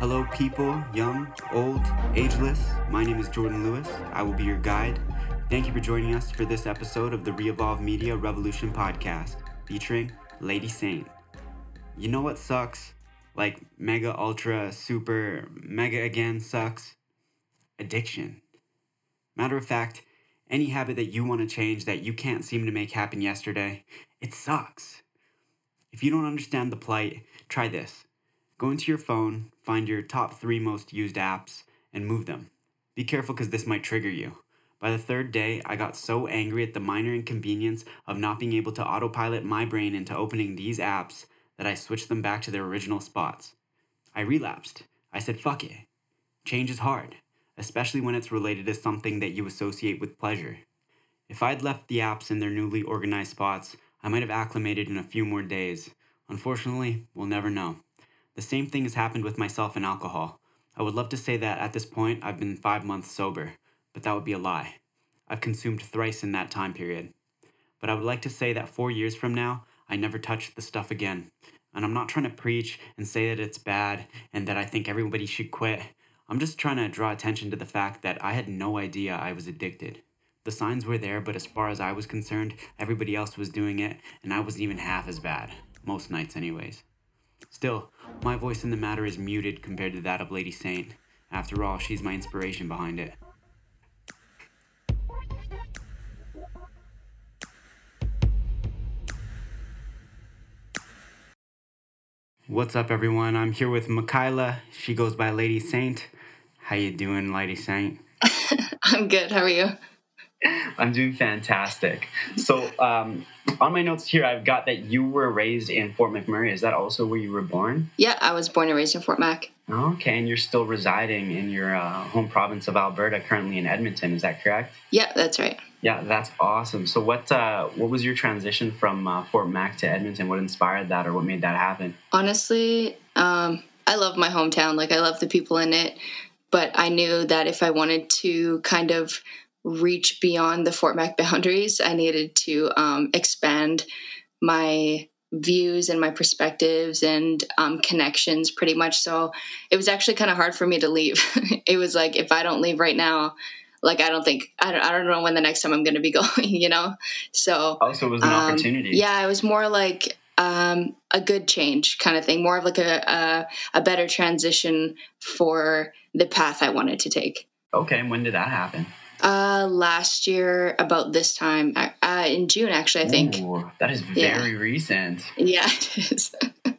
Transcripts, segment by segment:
Hello, people, young, old, ageless. My name is Jordan Lewis. I will be your guide. Thank you for joining us for this episode of the Reevolve Media Revolution podcast featuring Lady Saint. You know what sucks? Like mega, ultra, super, mega again sucks? Addiction. Matter of fact, any habit that you want to change that you can't seem to make happen yesterday, it sucks. If you don't understand the plight, try this. Go into your phone, find your top three most used apps, and move them. Be careful because this might trigger you. By the third day, I got so angry at the minor inconvenience of not being able to autopilot my brain into opening these apps that I switched them back to their original spots. I relapsed. I said, fuck it. Change is hard, especially when it's related to something that you associate with pleasure. If I'd left the apps in their newly organized spots, I might have acclimated in a few more days. Unfortunately, we'll never know. The same thing has happened with myself and alcohol. I would love to say that at this point I've been five months sober, but that would be a lie. I've consumed thrice in that time period. But I would like to say that four years from now, I never touched the stuff again. And I'm not trying to preach and say that it's bad and that I think everybody should quit. I'm just trying to draw attention to the fact that I had no idea I was addicted. The signs were there, but as far as I was concerned, everybody else was doing it, and I wasn't even half as bad. Most nights, anyways. Still, my voice in the matter is muted compared to that of Lady Saint. After all, she's my inspiration behind it. What's up, everyone? I'm here with Michaela. She goes by Lady Saint. How you doing, Lady Saint? I'm good. How are you? I'm doing fantastic. So, um, on my notes here, I've got that you were raised in Fort McMurray. Is that also where you were born? Yeah, I was born and raised in Fort Mac. Okay, and you're still residing in your uh, home province of Alberta, currently in Edmonton. Is that correct? Yeah, that's right. Yeah, that's awesome. So, what uh, what was your transition from uh, Fort Mac to Edmonton? What inspired that, or what made that happen? Honestly, um, I love my hometown. Like, I love the people in it. But I knew that if I wanted to kind of reach beyond the Fort Mac boundaries, I needed to um, expand my views and my perspectives and um, connections pretty much. So it was actually kind of hard for me to leave. it was like, if I don't leave right now, like I don't think I don't, I don't know when the next time I'm going to be going, you know. So also it was an um, opportunity. Yeah, it was more like um, a good change kind of thing, more of like a, a, a better transition for the path I wanted to take. Okay, and when did that happen? Uh, last year, about this time, uh, in June, actually, I think. Ooh, that is very yeah. recent. Yeah, it is.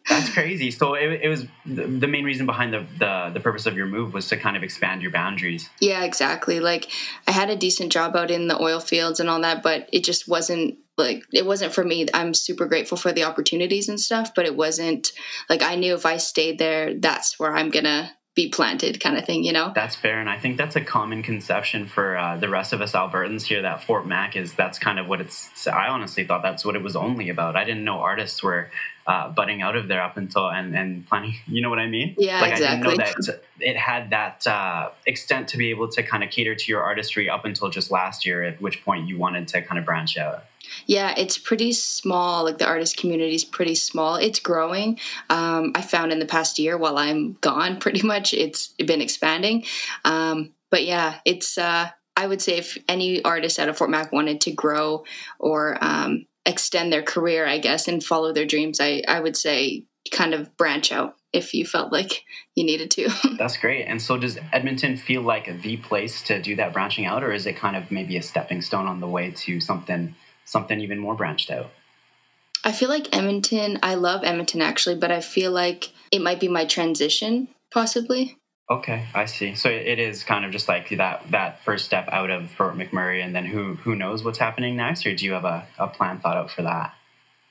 That's crazy. So it, it was the main reason behind the, the the purpose of your move was to kind of expand your boundaries. Yeah, exactly. Like I had a decent job out in the oil fields and all that, but it just wasn't like it wasn't for me. I'm super grateful for the opportunities and stuff, but it wasn't like I knew if I stayed there, that's where I'm gonna be planted kind of thing, you know? That's fair. And I think that's a common conception for uh, the rest of us Albertans here that Fort Mac is that's kind of what it's. I honestly thought that's what it was only about. I didn't know artists were uh, budding out of there up until and, and planning, you know what I mean? Yeah, like exactly. I didn't know that it had that uh, extent to be able to kind of cater to your artistry up until just last year, at which point you wanted to kind of branch out. Yeah, it's pretty small. Like the artist community is pretty small. It's growing. Um, I found in the past year while I'm gone, pretty much it's been expanding. Um, but yeah, it's. Uh, I would say if any artist out of Fort Mac wanted to grow or um, extend their career, I guess, and follow their dreams, I, I would say kind of branch out if you felt like you needed to. That's great. And so, does Edmonton feel like the place to do that branching out, or is it kind of maybe a stepping stone on the way to something something even more branched out? I feel like Edmonton. I love Edmonton actually, but I feel like it might be my transition, possibly. Okay, I see. So it is kind of just like that that first step out of Fort McMurray, and then who who knows what's happening next, or do you have a, a plan thought out for that?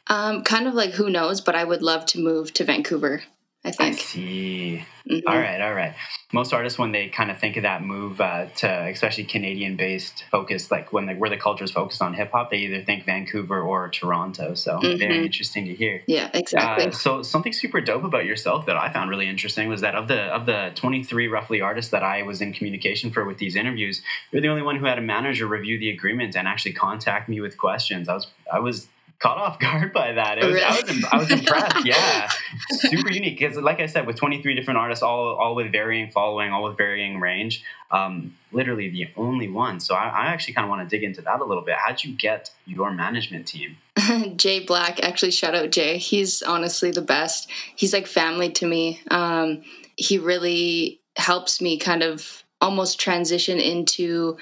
Um, kind of like who knows, but I would love to move to Vancouver. I think. I see. Mm-hmm. All right, all right. Most artists, when they kind of think of that move uh, to, especially Canadian-based focus, like when the, where the culture is focused on hip hop, they either think Vancouver or Toronto. So mm-hmm. very interesting to hear. Yeah, exactly. Uh, so something super dope about yourself that I found really interesting was that of the of the 23 roughly artists that I was in communication for with these interviews, you're the only one who had a manager review the agreement and actually contact me with questions. I was I was caught off guard by that. Was, really? I was I was impressed. Yeah, super unique because, like I said, with 23 different artists, all all with varying following, all with varying range. Um, literally the only one. So I, I actually kind of want to dig into that a little bit. How'd you get your management team? Jay Black, actually, shout out Jay. He's honestly the best. He's like family to me. Um, he really helps me kind of almost transition into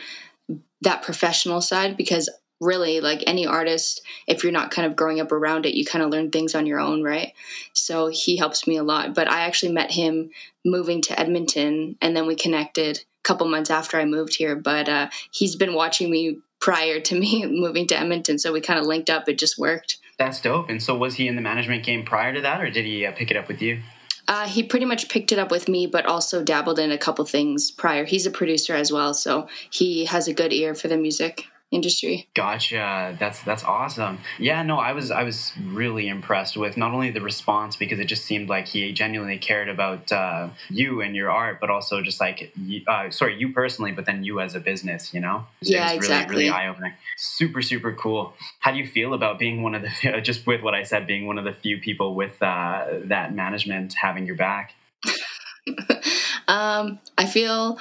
that professional side because really like any artist if you're not kind of growing up around it you kind of learn things on your own right? So he helps me a lot but i actually met him moving to edmonton and then we connected a couple months after i moved here but uh, he's been watching me prior to me moving to edmonton so we kind of linked up it just worked. That's dope and so was he in the management game prior to that or did he uh, pick it up with you? Uh, he pretty much picked it up with me, but also dabbled in a couple things prior. He's a producer as well, so he has a good ear for the music industry. Gotcha. That's that's awesome. Yeah, no, I was I was really impressed with not only the response because it just seemed like he genuinely cared about uh, you and your art, but also just like uh, sorry you personally, but then you as a business. You know, yeah, was exactly. Really, really eye opening. Super super cool. How do you feel about being one of the just with what I said, being one of the few people with uh, that management having your back? um, I feel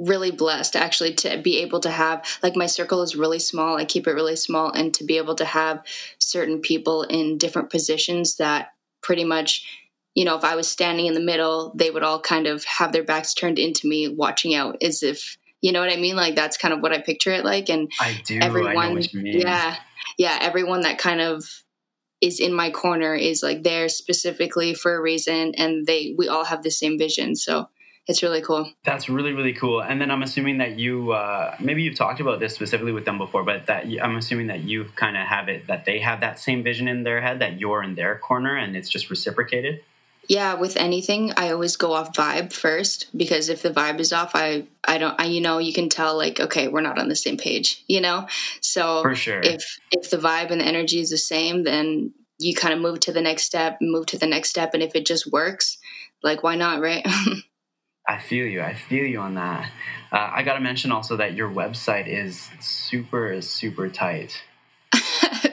really blessed actually to be able to have like my circle is really small. I keep it really small and to be able to have certain people in different positions that pretty much you know if i was standing in the middle they would all kind of have their backs turned into me watching out as if you know what i mean? Like that's kind of what i picture it like. And i do. Everyone I yeah. Yeah everyone that kind of is in my corner is like there specifically for a reason and they we all have the same vision. So it's really cool. That's really really cool. And then I'm assuming that you uh, maybe you've talked about this specifically with them before, but that I'm assuming that you kind of have it that they have that same vision in their head that you're in their corner and it's just reciprocated. Yeah, with anything, I always go off vibe first because if the vibe is off, I I don't I you know you can tell like okay we're not on the same page, you know. So for sure, if if the vibe and the energy is the same, then you kind of move to the next step, move to the next step, and if it just works, like why not, right? I feel you. I feel you on that. Uh, I got to mention also that your website is super, super tight. Do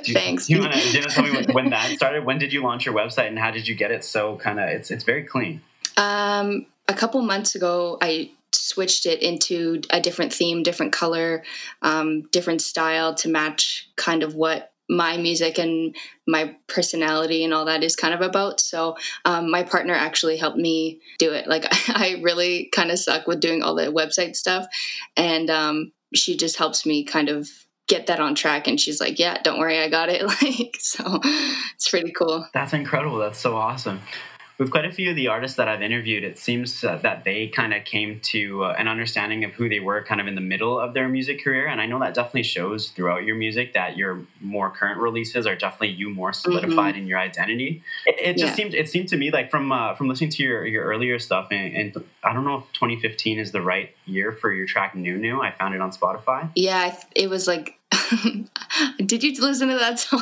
you, Thanks. Do you want to tell me when, when, that started? When did you launch your website, and how did you get it so kind of? It's it's very clean. Um, a couple months ago, I switched it into a different theme, different color, um, different style to match kind of what my music and my personality and all that is kind of about. So um, my partner actually helped me do it. Like I really kind of suck with doing all the website stuff, and um, she just helps me kind of get that on track. And she's like, "Yeah, don't worry, I got it." Like so, it's pretty cool. That's incredible. That's so awesome with quite a few of the artists that I've interviewed, it seems uh, that they kind of came to uh, an understanding of who they were kind of in the middle of their music career. And I know that definitely shows throughout your music that your more current releases are definitely you more solidified mm-hmm. in your identity. It, it just yeah. seemed it seemed to me like from uh, from listening to your, your earlier stuff, and, and, I don't know if 2015 is the right year for your track New New. I found it on Spotify. Yeah, it was like. did you listen to that song?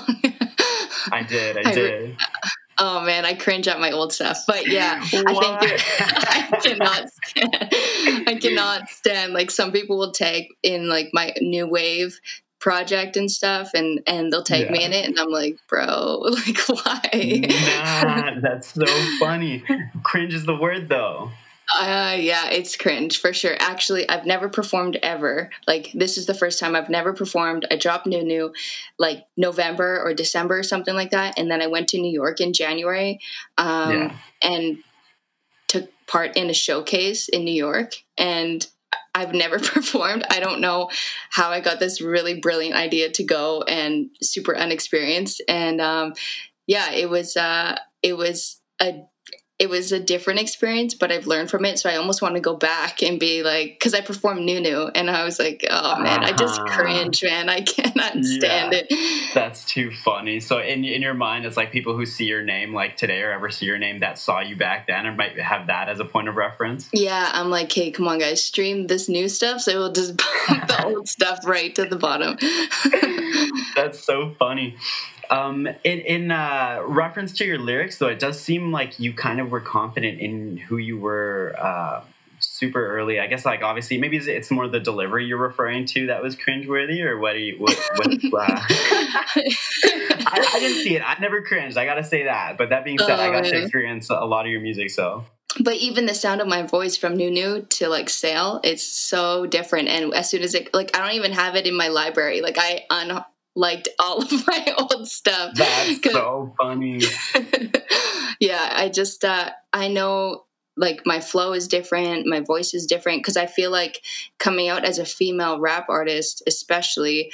I did. I, I did. Re- Oh man, I cringe at my old stuff. But yeah, I think I cannot stand, I cannot stand like some people will take in like my new wave project and stuff and and they'll take yeah. me in it and I'm like, bro, like why? Nah, that's so funny. Cringe is the word though. Uh, yeah, it's cringe for sure. Actually, I've never performed ever. Like this is the first time I've never performed. I dropped New New like November or December or something like that, and then I went to New York in January, um, yeah. and took part in a showcase in New York. And I've never performed. I don't know how I got this really brilliant idea to go and super unexperienced. And um, yeah, it was uh, it was a it was a different experience, but I've learned from it. So I almost want to go back and be like, because I performed Nunu, and I was like, oh man, uh-huh. I just ah. cringe, man. I cannot stand yeah, it. That's too funny. So in in your mind, it's like people who see your name like today or ever see your name that saw you back then, or might have that as a point of reference. Yeah, I'm like, hey, come on, guys, stream this new stuff, so we'll just bump the old stuff right to the bottom. That's so funny. Um, in in uh, reference to your lyrics, though, it does seem like you kind of were confident in who you were uh, super early. I guess like obviously maybe it's more the delivery you're referring to that was cringeworthy, or what? Are you, what? what uh, I, I, didn't see it. I never cringed. I gotta say that. But that being said, oh, I got to experience a lot of your music, so. But even the sound of my voice from Nunu to like Sail, it's so different. And as soon as it like, I don't even have it in my library. Like I un liked all of my old stuff. That's so funny. yeah, I just uh, I know like my flow is different, my voice is different because I feel like coming out as a female rap artist, especially,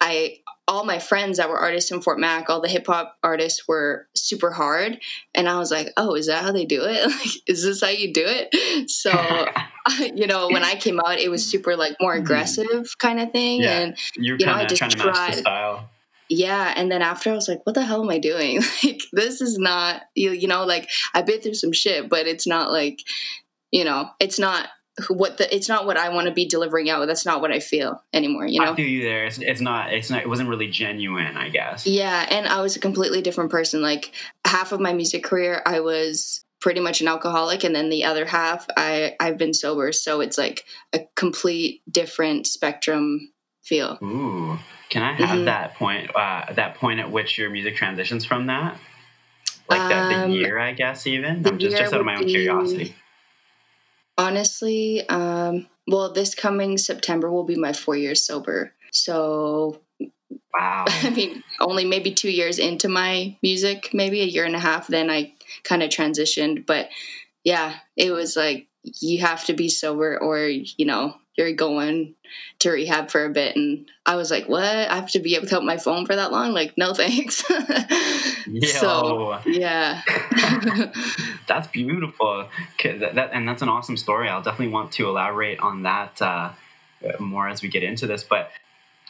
I all my friends that were artists in Fort Mac, all the hip hop artists were super hard, and I was like, "Oh, is that how they do it? Like, is this how you do it?" So, you know, when I came out, it was super like more mm-hmm. aggressive kind of thing, yeah. and You're you know, I just trying to tried. match the style yeah and then after i was like what the hell am i doing like this is not you, you know like i've been through some shit but it's not like you know it's not what the it's not what i want to be delivering out that's not what i feel anymore you know i feel you there it's, it's not it's not it wasn't really genuine i guess yeah and i was a completely different person like half of my music career i was pretty much an alcoholic and then the other half i i've been sober so it's like a complete different spectrum feel ooh can I have mm-hmm. that point? Uh, that point at which your music transitions from that, like that the um, year, I guess. Even I'm just just out of my own be, curiosity. Honestly, um, well, this coming September will be my four years sober. So, wow. I mean, only maybe two years into my music, maybe a year and a half. Then I kind of transitioned, but yeah, it was like you have to be sober, or you know, you're going to rehab for a bit and i was like what i have to be without my phone for that long like no thanks so yeah that's beautiful that, and that's an awesome story i'll definitely want to elaborate on that uh, more as we get into this but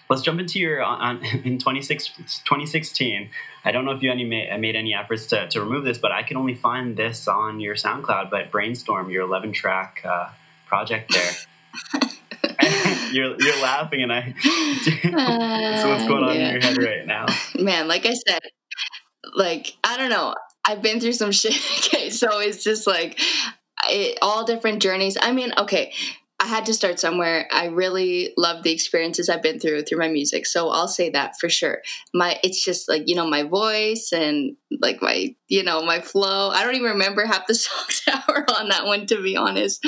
let's jump into your on, in 2016 i don't know if you any made, made any efforts to, to remove this but i can only find this on your soundcloud but brainstorm your 11 track uh, project there you're you're laughing, and I. so what's going on yeah. in your head right now? Man, like I said, like I don't know. I've been through some shit. Okay, so it's just like it, all different journeys. I mean, okay, I had to start somewhere. I really love the experiences I've been through through my music. So I'll say that for sure. My it's just like, you know, my voice and like my, you know, my flow. I don't even remember half the songs that were on that one to be honest.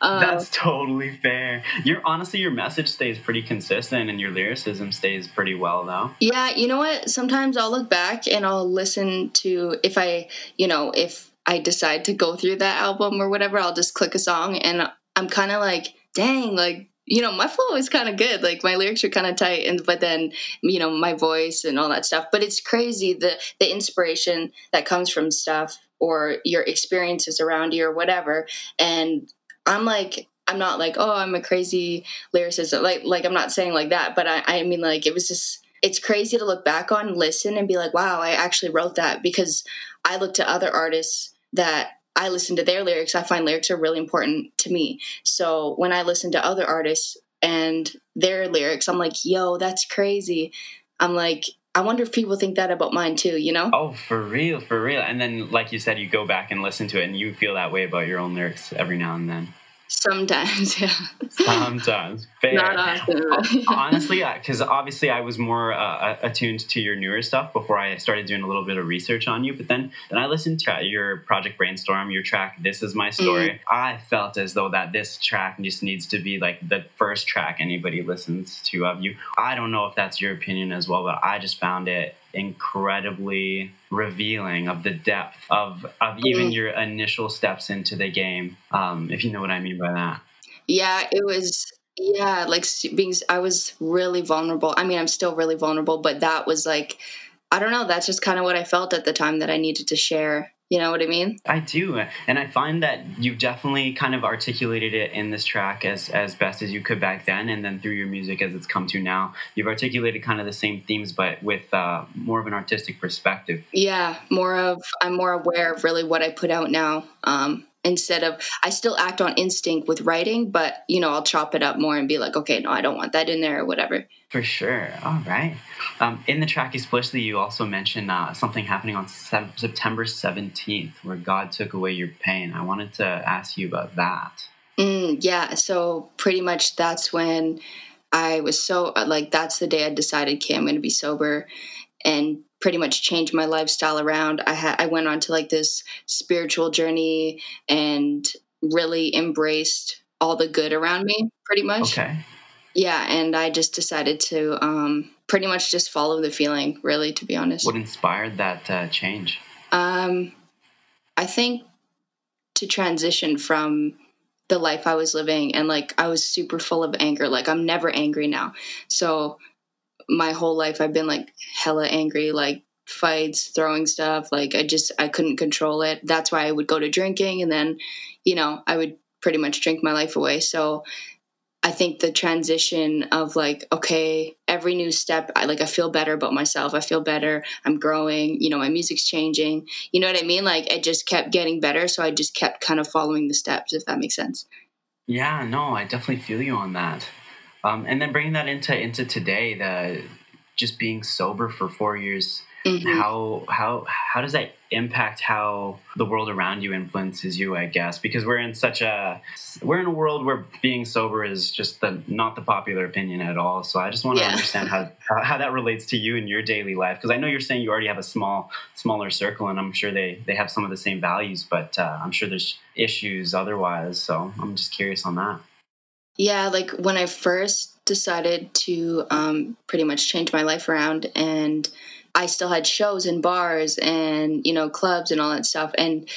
Um, That's totally fair. Your honestly your message stays pretty consistent and your lyricism stays pretty well though. Yeah, you know what? Sometimes I'll look back and I'll listen to if I, you know, if I decide to go through that album or whatever, I'll just click a song and I'm kind of like, dang, like you know, my flow is kind of good. Like my lyrics are kind of tight, and but then you know my voice and all that stuff. But it's crazy the the inspiration that comes from stuff or your experiences around you or whatever. And I'm like, I'm not like, oh, I'm a crazy lyricist. Like, like I'm not saying like that, but I, I mean, like it was just. It's crazy to look back on, listen, and be like, wow, I actually wrote that because I look to other artists that I listen to their lyrics, I find lyrics are really important to me. So when I listen to other artists and their lyrics, I'm like, yo, that's crazy. I'm like, I wonder if people think that about mine too, you know? Oh, for real, for real. And then, like you said, you go back and listen to it and you feel that way about your own lyrics every now and then. Sometimes, yeah. Sometimes, fair. Not often. Honestly, because obviously I was more uh, attuned to your newer stuff before I started doing a little bit of research on you. But then, then I listened to your Project Brainstorm, your track "This Is My Story." Mm. I felt as though that this track just needs to be like the first track anybody listens to of you. I don't know if that's your opinion as well, but I just found it incredibly revealing of the depth of of even mm. your initial steps into the game um, if you know what i mean by that yeah it was yeah like being i was really vulnerable i mean i'm still really vulnerable but that was like i don't know that's just kind of what i felt at the time that i needed to share you know what I mean? I do, and I find that you've definitely kind of articulated it in this track as as best as you could back then, and then through your music as it's come to now. You've articulated kind of the same themes, but with uh, more of an artistic perspective. Yeah, more of I'm more aware of really what I put out now. Um, instead of I still act on instinct with writing, but you know I'll chop it up more and be like, okay, no, I don't want that in there or whatever. For sure. All right. Um, in the track explicitly, you also mentioned uh, something happening on September seventeenth, where God took away your pain. I wanted to ask you about that. Mm, yeah. So pretty much that's when I was so like that's the day I decided, okay, I'm going to be sober, and pretty much changed my lifestyle around. I had I went on to like this spiritual journey and really embraced all the good around me. Pretty much. Okay. Yeah, and I just decided to um, pretty much just follow the feeling. Really, to be honest. What inspired that uh, change? Um, I think to transition from the life I was living and like I was super full of anger. Like I'm never angry now. So my whole life I've been like hella angry, like fights, throwing stuff. Like I just I couldn't control it. That's why I would go to drinking and then, you know, I would pretty much drink my life away. So I think the transition of like, okay, every new step, I like I feel better about myself. I feel better. I'm growing. You know, my music's changing. You know what I mean? Like it just kept getting better. So I just kept kind of following the steps, if that makes sense. Yeah, no, I definitely feel you on that. Um, and then bringing that into into today, the just being sober for four years Mm-hmm. How how how does that impact how the world around you influences you? I guess because we're in such a we're in a world where being sober is just the not the popular opinion at all. So I just want to yeah. understand how, how, how that relates to you in your daily life because I know you're saying you already have a small smaller circle and I'm sure they they have some of the same values, but uh, I'm sure there's issues otherwise. So I'm just curious on that. Yeah, like when I first decided to um, pretty much change my life around and I still had shows and bars and, you know, clubs and all that stuff. And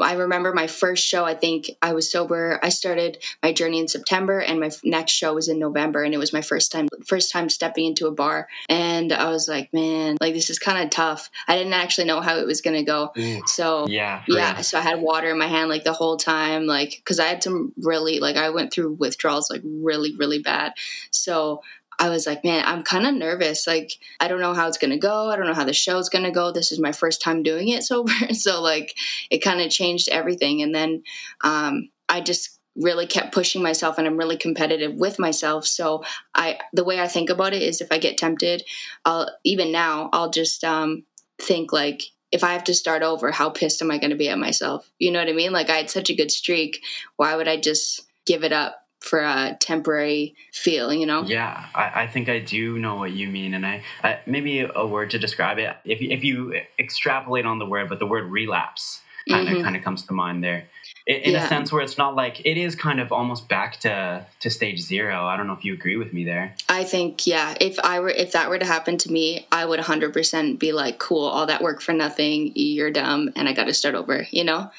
I remember my first show, I think I was sober. I started my journey in September and my next show was in November and it was my first time first time stepping into a bar and I was like, man, like this is kind of tough. I didn't actually know how it was going to go. Ooh, so, yeah. Yeah, so I had water in my hand like the whole time like cuz I had some really like I went through withdrawals like really really bad. So, I was like, man, I'm kind of nervous. Like, I don't know how it's going to go. I don't know how the show's going to go. This is my first time doing it sober. so, like, it kind of changed everything. And then um, I just really kept pushing myself and I'm really competitive with myself. So, I, the way I think about it is if I get tempted, I'll, even now, I'll just um, think, like, if I have to start over, how pissed am I going to be at myself? You know what I mean? Like, I had such a good streak. Why would I just give it up? For a temporary feel, you know? Yeah, I, I think I do know what you mean. And I, I, maybe a word to describe it, if, if you extrapolate on the word, but the word relapse kind of mm-hmm. kind of comes to mind there. In, in yeah. a sense where it's not like it is kind of almost back to to stage zero. I don't know if you agree with me there. I think yeah. If I were if that were to happen to me, I would 100% be like, cool, all that work for nothing. You're dumb, and I got to start over. You know.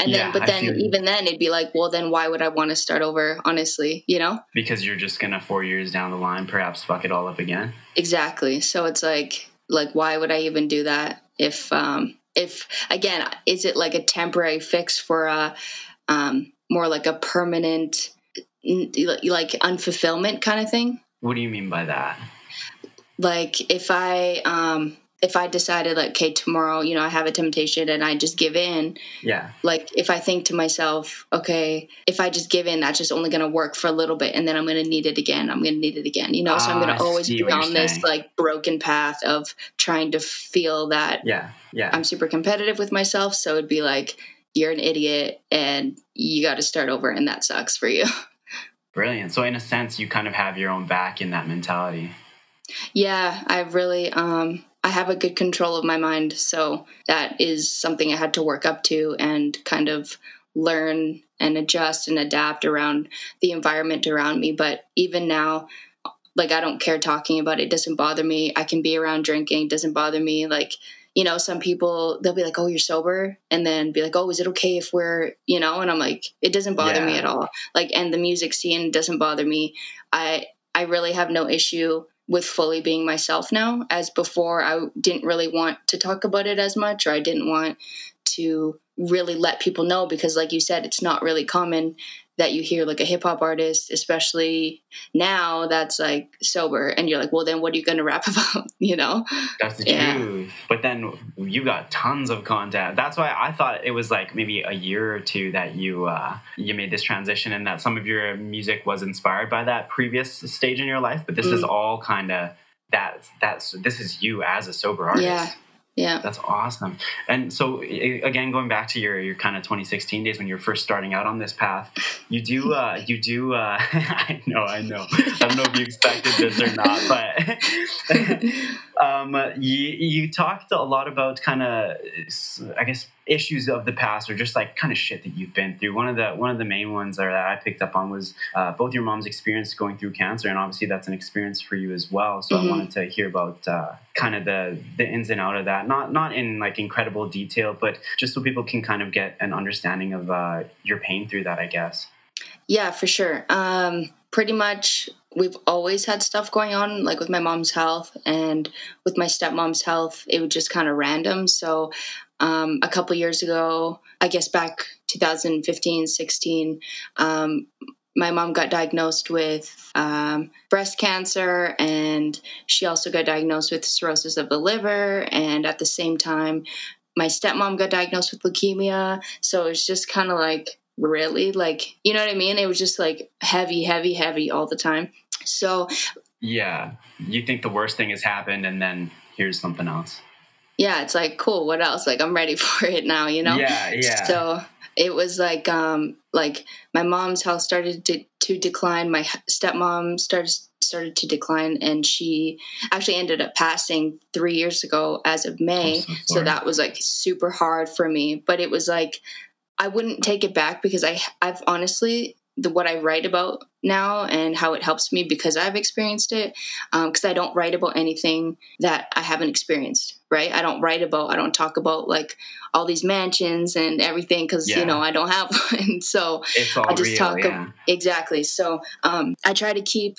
And yeah, then, but then, even then, it'd be like, well, then why would I want to start over? Honestly, you know? Because you're just gonna four years down the line, perhaps fuck it all up again. Exactly. So it's like, like, why would I even do that? If, um, if again, is it like a temporary fix for a, um, more like a permanent, like unfulfillment kind of thing? What do you mean by that? Like, if I, um, if I decided like, okay, tomorrow, you know, I have a temptation and I just give in. Yeah. Like if I think to myself, okay, if I just give in, that's just only going to work for a little bit and then I'm going to need it again. I'm going to need it again. You know, so I'm going to ah, always be on this like broken path of trying to feel that. Yeah. Yeah. I'm super competitive with myself. So it'd be like, you're an idiot and you got to start over and that sucks for you. Brilliant. So in a sense, you kind of have your own back in that mentality. Yeah, I've really um I have a good control of my mind. So that is something I had to work up to and kind of learn and adjust and adapt around the environment around me. But even now, like I don't care talking about it. it doesn't bother me. I can be around drinking, it doesn't bother me. Like, you know, some people they'll be like, "Oh, you're sober," and then be like, "Oh, is it okay if we're," you know? And I'm like, it doesn't bother yeah. me at all. Like, and the music scene doesn't bother me. I I really have no issue with fully being myself now. As before i didn't really want to talk about it as much or i didn't want to really let people know because like you said it's not really common that you hear like a hip hop artist, especially now that's like sober, and you're like, well, then what are you going to rap about? you know? That's the yeah. truth. But then you got tons of content. That's why I thought it was like maybe a year or two that you uh, you made this transition, and that some of your music was inspired by that previous stage in your life. But this mm. is all kind of that. That's this is you as a sober artist. Yeah. Yeah. That's awesome. And so again going back to your your kind of 2016 days when you're first starting out on this path you do uh you do uh i know i know. I don't know if you expected this or not but um you you talked a lot about kind of i guess issues of the past or just like kind of shit that you've been through. One of the one of the main ones that i picked up on was uh, both your mom's experience going through cancer and obviously that's an experience for you as well. So mm-hmm. i wanted to hear about uh, kind of the the ins and out of that. Not not in like incredible detail but just so people can kind of get an understanding of uh, your pain through that i guess. Yeah for sure. Um, pretty much we've always had stuff going on like with my mom's health and with my stepmom's health it was just kind of random. So um, a couple years ago i guess back 2015 16 um, my mom got diagnosed with um, breast cancer and she also got diagnosed with cirrhosis of the liver. And at the same time my stepmom got diagnosed with leukemia. So it's just kind of like really? Like you know what i mean? It was just like heavy heavy heavy all the time. So yeah. You think the worst thing has happened and then here's something else yeah it's like cool what else? Like i'm ready for it now you know? Yeah yeah. So it was like um like my mom's health started to, to decline. My stepmom started started to decline and she actually ended up passing three years ago as of may. So, so that was like super hard for me. But it was like i wouldn't take it back because i i've honestly the what I write about now and how it helps me because I've experienced it. Because um, I don't write about anything that I haven't experienced. Right? I don't write about. I don't talk about like all these mansions and everything because yeah. you know I don't have one. so I just real, talk yeah. exactly. So um, I try to keep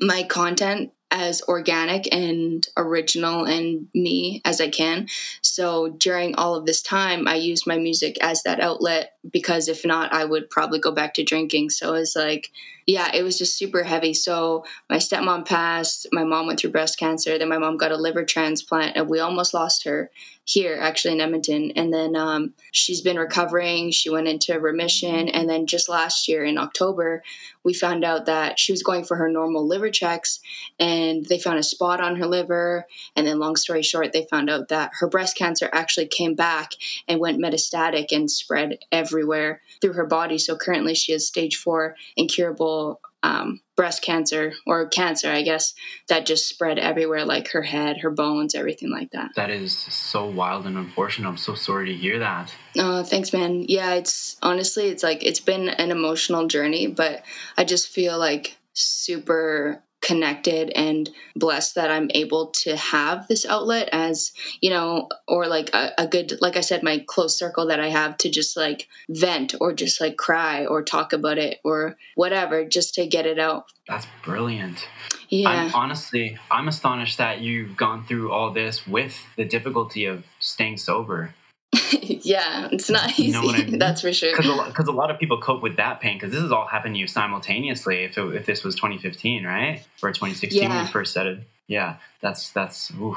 my content as organic and original and me as I can. So during all of this time, I use my music as that outlet because if not, I would probably go back to drinking. So it's like, yeah, it was just super heavy. So my stepmom passed, my mom went through breast cancer, then my mom got a liver transplant, and we almost lost her here actually in Edmonton. And then um, she's been recovering. She went into remission. And then just last year in October, we found out that she was going for her normal liver checks and they found a spot on her liver. And then, long story short, they found out that her breast cancer actually came back and went metastatic and spread everywhere through her body. So currently, she has stage four incurable um, breast cancer or cancer, I guess, that just spread everywhere, like her head, her bones, everything like that. That is so wild and unfortunate. I'm so sorry to hear that. Oh, thanks, man. Yeah, it's honestly, it's like it's been an emotional journey, but I just feel like super connected and blessed that I'm able to have this outlet as, you know, or like a, a, good, like I said, my close circle that I have to just like vent or just like cry or talk about it or whatever, just to get it out. That's brilliant. Yeah. I'm, honestly, I'm astonished that you've gone through all this with the difficulty of staying sober. yeah, it's not easy. You know I mean? That's for sure. Because a, a, lot of people cope with that pain because this has all happened to you simultaneously. If it, if this was 2015, right, or 2016 yeah. when you first said it, yeah, that's that's ooh,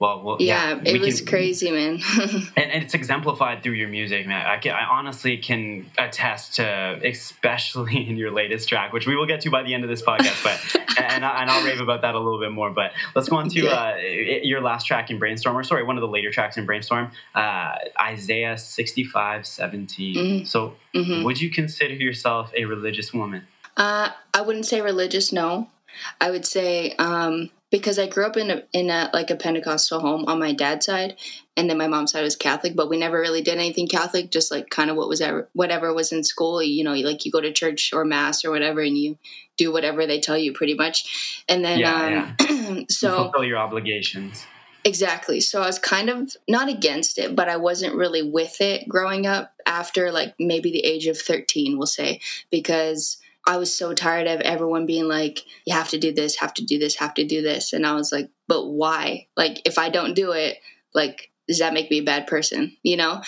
well, well yeah, yeah it was can, crazy, man. and, and, it's exemplified through your music, man. I, can, I honestly can attest to, especially in your latest track, which we will get to by the end of this podcast. But and, I, and I'll rave about that a little bit more. But let's go on to uh, your last track in Brainstorm, or sorry, one of the later tracks in Brainstorm, uh, Isaiah sixty-five seventeen. Mm-hmm. So, mm-hmm. would you consider yourself a religious woman? Uh, I wouldn't say religious. No, I would say um, because I grew up in a in a like a Pentecostal home on my dad's side, and then my mom's side was Catholic, but we never really did anything Catholic. Just like kind of what was ever, whatever was in school. You know, like you go to church or mass or whatever, and you do whatever they tell you, pretty much. And then, yeah, um, yeah. so you fulfill your obligations. Exactly. So I was kind of not against it, but I wasn't really with it growing up after like maybe the age of 13, we'll say, because I was so tired of everyone being like, you have to do this, have to do this, have to do this. And I was like, but why? Like, if I don't do it, like, does that make me a bad person? You know?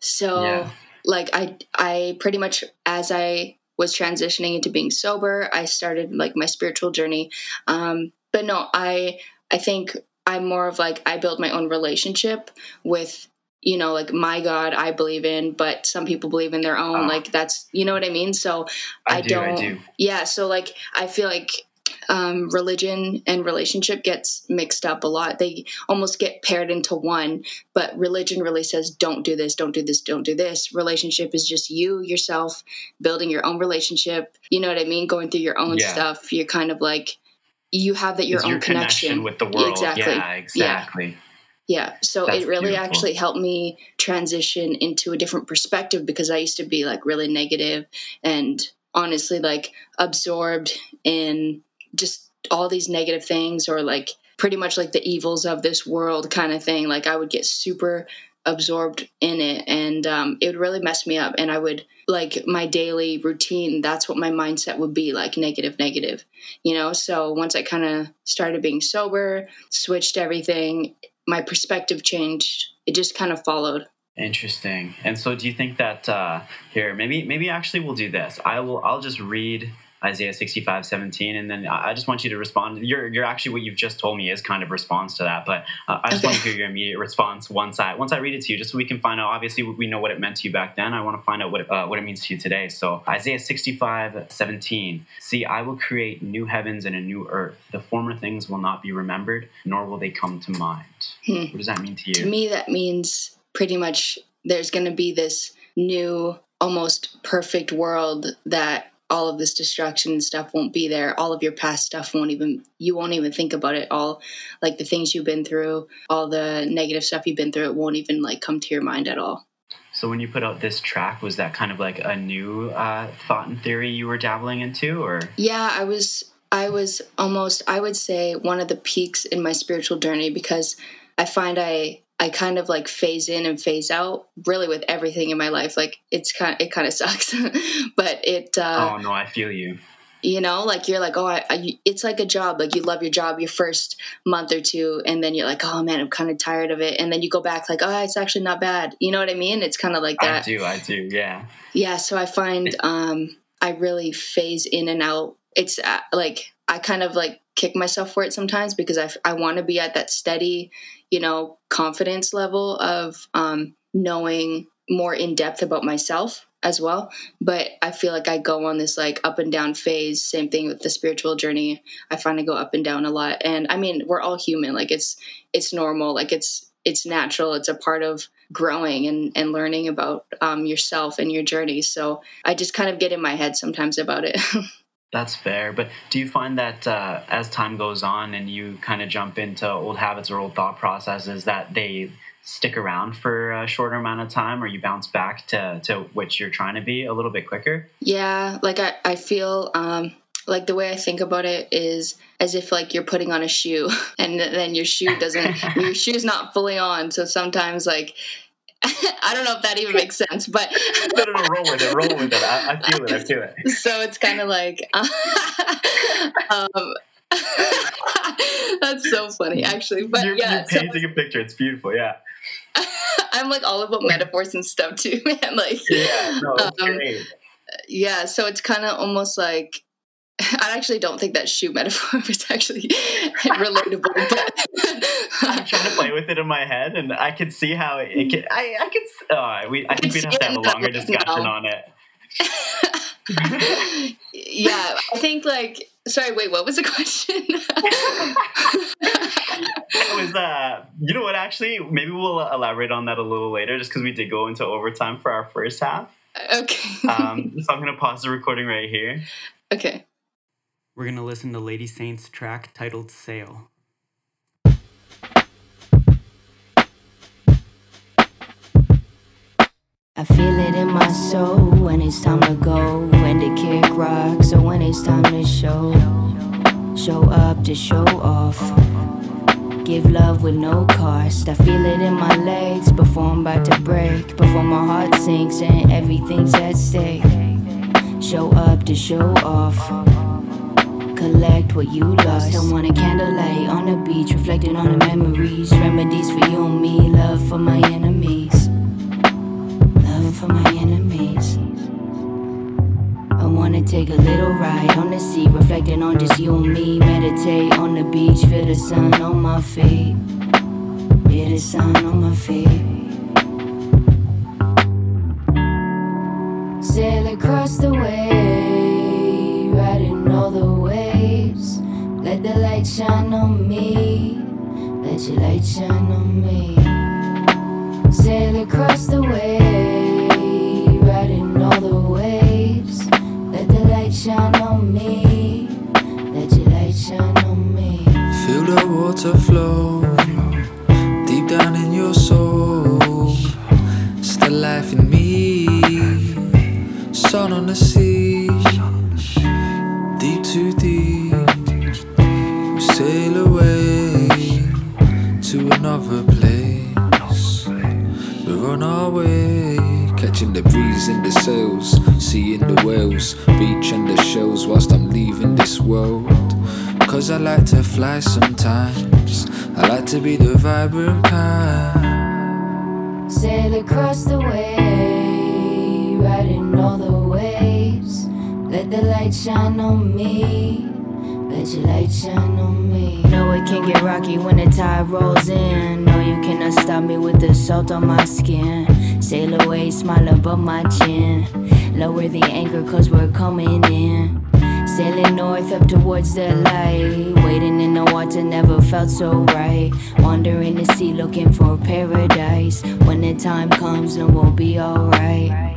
So, yeah. like, I, I pretty much, as I was transitioning into being sober, I started like my spiritual journey. Um, but no, I, I think I'm more of like, I build my own relationship with you know like my god i believe in but some people believe in their own uh, like that's you know what i mean so i, I do, not do. yeah so like i feel like um, religion and relationship gets mixed up a lot. They almost get paired into one, but religion really says, don't do this, don't do this, don't do this. Relationship is just you, yourself, building your own relationship. You know what I mean? Going through your own Yeah. stuff. You're kind of like, you have that your It's own your connection. with the world. Exactly. Yeah, exactly. Yeah. So That's it really beautiful. actually helped me transition into a different perspective because I used to be like really negative and honestly like absorbed in just all these negative things or like pretty much like the evils of this world kind of thing. Like I would get super absorbed in it and um, it would really mess me up and i would like my daily routine that's what my mindset would be like negative negative you know so once i kind of started being sober switched everything my perspective changed it just kind of followed Interesting. And so, do you think that uh, here, maybe, maybe actually we'll do this. I will. I'll just read Isaiah sixty-five seventeen, and then I just want you to respond. You're, you're actually what you've just told me is kind of response to that, but uh, I just want to hear your immediate response once I once I read it to you, just so we can find out. Obviously, we know what it meant to you back then. I want to find out what it, uh, what it means to you today. So, Isaiah sixty-five seventeen. See, I will create new heavens and a new earth. The former things will not be remembered, nor will they come to mind. Hmm. What does that mean to you? to me that means pretty much there's going to be this new almost perfect world that all of this destruction and stuff won't be there. All of your past stuff won't even you won't even think about it. All like the things you've been through all the negative stuff you've been through it won't even like come to your mind at all. So when you put out this track, was that kind of like a new uh, thought and theory you were dabbling into, or? Yeah, I was I was almost I would say one of the peaks in my spiritual journey because I find I I kind of like phase in and phase out really with everything in my life. Like it's kind of, it kind of sucks, but it uh, oh no, I feel you. you know like you're like oh I, I it's like a job like you love your job your first month or two and then you're like oh man I'm kind of tired of it and then you go back like oh it's actually not bad. You know what I mean? It's kind of like that. I do, I do, yeah. Yeah, so I find um I really phase in and out. It's uh, like I kind of like kick myself for it sometimes because I I want to be at that steady, you know, confidence level of um knowing more in depth about myself as well, but I feel like I go on this like up and down phase. Same thing with the spiritual journey. I find I go up and down a lot. And I mean, we're all human. Like it's it's normal. Like it's it's natural. It's a part of growing and, and learning about um, yourself and your journey. So I just kind of get in my head sometimes about it. That's fair. But do you find that uh, as time goes on and you kind of jump into old habits or old thought processes, that they stick around for a shorter amount of time, or you bounce back to to which you're trying to be a little bit quicker? yeah, like I, I feel um, like the way I think about it is as if like you're putting on a shoe and then your shoe doesn't, your shoe's not fully on. So sometimes like, I don't know if that even makes sense, but no, no, no, roll with it, roll with it. I, I feel it, I feel it. so it's kind of like um, that's so funny actually but you're, yeah you're so painting a picture. It's beautiful. Yeah. i'm like all about metaphors and stuff too man like Yeah. No, Um, yeah so it's kind of almost like i actually don't think that shoe metaphor was actually relatable but I'm trying to play with it in my head, and I could see how it, it could. I, I could. Uh, we, I think we'd have to have a longer discussion No. on it. yeah i think like sorry wait what was the question It was, uh, you know what? Actually, maybe we'll elaborate on that a little later, just because we did go into overtime for our first half. okay Um, so I'm gonna pause the recording right here. okay We're going to listen to Lady Saint's track titled Sail. I feel it in my soul when it's time to go, when to kick rocks, or when it's time to show. Show up to show off. Give love with no cost. I feel it in my legs before I'm about to break, before my heart sinks and everything's at stake. Show up to show off. Collect what you lost. I want a candlelight on the beach, reflecting on the memories. Remedies for you and me, love for my enemies love for my enemies. I wanna take a little ride on the sea, reflecting on just you and me. Meditate on the beach, feel the sun on my feet. Feel the sun on my feet. Sail across the way, the the light shine on me. Let your light shine on me. Sail across the way, riding all the waves. Let the light shine on me. Let your light shine on me. Feel the water flow catching the breeze in the sails, seeing the whales, beach and the shells whilst I'm leaving this world. Cause I like to fly sometimes. I like to be the vibrant kind. Sail across the way, riding all the waves. Let the light shine on me. Let your light shine on me. No, it can get rocky when the tide rolls in. No, you cannot stop me with the salt on my skin. Sail away, smile above my chin. Lower the anchor, cause we're coming in. Sailing north up towards the light. Waiting in the water never felt so right. Wandering the sea looking for paradise. When the time comes, then we'll be alright.